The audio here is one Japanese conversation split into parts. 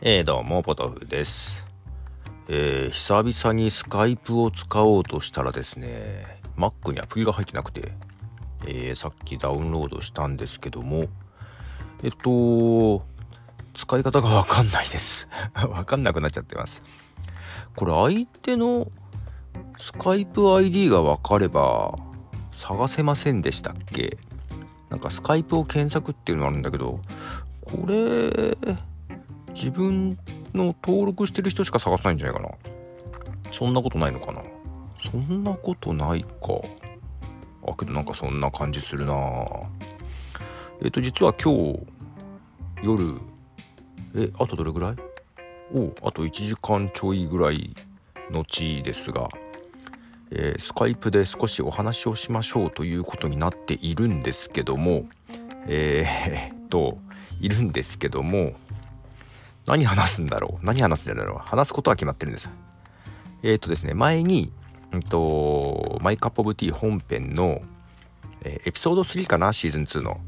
えー、どうも、ポトフです。えー、久々にスカイプを使おうとしたらですね、Mac にアプリが入ってなくて、えー、さっきダウンロードしたんですけども、えっと、使い方がわかんないです。わかんなくなっちゃってます。これ相手のスカイプ ID がわかれば探せませんでしたっけ？なんかスカイプを検索っていうのあるんだけど、これ、自分の登録してる人しか探さないんじゃないかな。そんなことないのかなそんなことないか。あ、けどなんかそんな感じするなえっ、ー、と、実は今日、夜、え、あとどれぐらい？おあと1時間ちょいぐらい後ですが、えー、スカイプで少しお話をしましょうということになっているんですけども、えー、っと、いるんですけども、何話すんだろう？何話すんだろう話すことは決まってるんです。えー、っとですね、前に、うんと、 My Cup of Tea 本編の、えー、エピソード3かな？シーズン2の。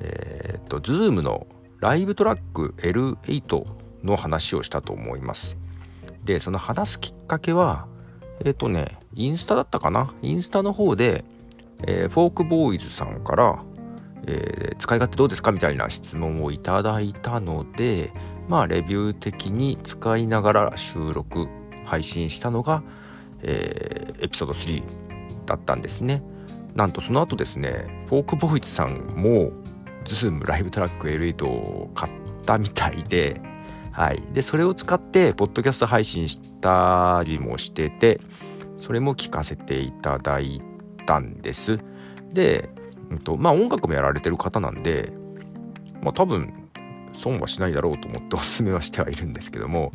えー、っと、ズームのライブトラック L8 の話をしたと思います。で、その話すきっかけは、えっ、とね、インスタだったかな？インスタの方で、え、フォークボーイズさんから、え、使い勝手どうですか？みたいな質問をいただいたので、まあ、レビュー的に使いながら収録、配信したのが、えー、エピソード3だったんですね。なんとその後ですね、フォークボーイズさんも、ズームライブトラック L8 を買ったみたいで、はい。で、それを使って、ポッドキャスト配信したりもしてて、それも聞かせていただいたんです。で、うんと、まあ音楽もやられてる方なんで、まあ多分、損はしないだろうと思っておすすめはしてはいるんですけども、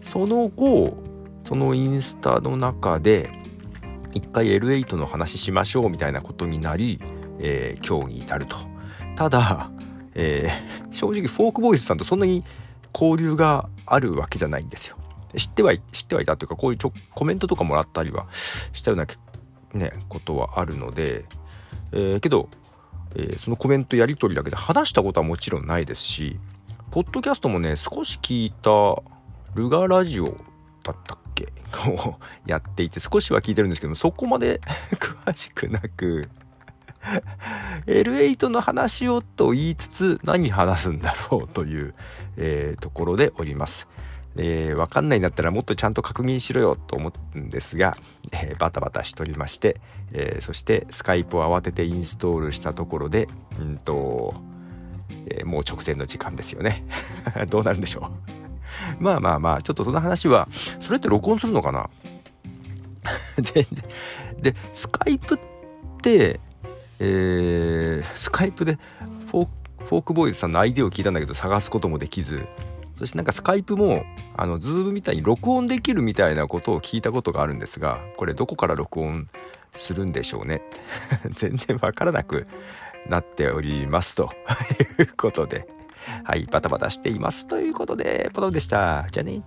その後、そのインスタの中で、一回 L8 の話しましょうみたいなことになり、えー、今日に至ると。ただ、えー、正直フォークボーイズさんとそんなに交流があるわけじゃないんですよ。知っては、知ってはいたというか、こういうちょコメントとかもらったりはしたような、ね、ことはあるので、えー、けど、えー、そのコメントやり取りだけで話したことはもちろんないですし、ポッドキャストもね、少し聞いたルガラジオだったっけ？をやっていて、少しは聞いてるんですけどそこまで 詳しくなく L8 の話をと言いつつ何話すんだろうという、えー、ところでおります。えー、わかんないんだったらもっとちゃんと確認しろよと思うんですが、えー、バタバタしておりまして、えー、そしてスカイプを慌ててインストールしたところで、うんと、えー、もう直前の時間ですよね。どうなるんでしょう。まあまあまあ、ちょっとその話は、それって録音するのかな？全然。で、スカイプって、えー、スカイプでフォーフォークボーイズさんのアイデアを聞いたんだけど探すこともできずそしてなんかスカイプもあのズームみたいに録音できるみたいなことを聞いたことがあるんですがこれどこから録音するんでしょうね 全然わからなくなっておりますと。いうことで。はいバタバタしていますということでポトでした。じゃあね。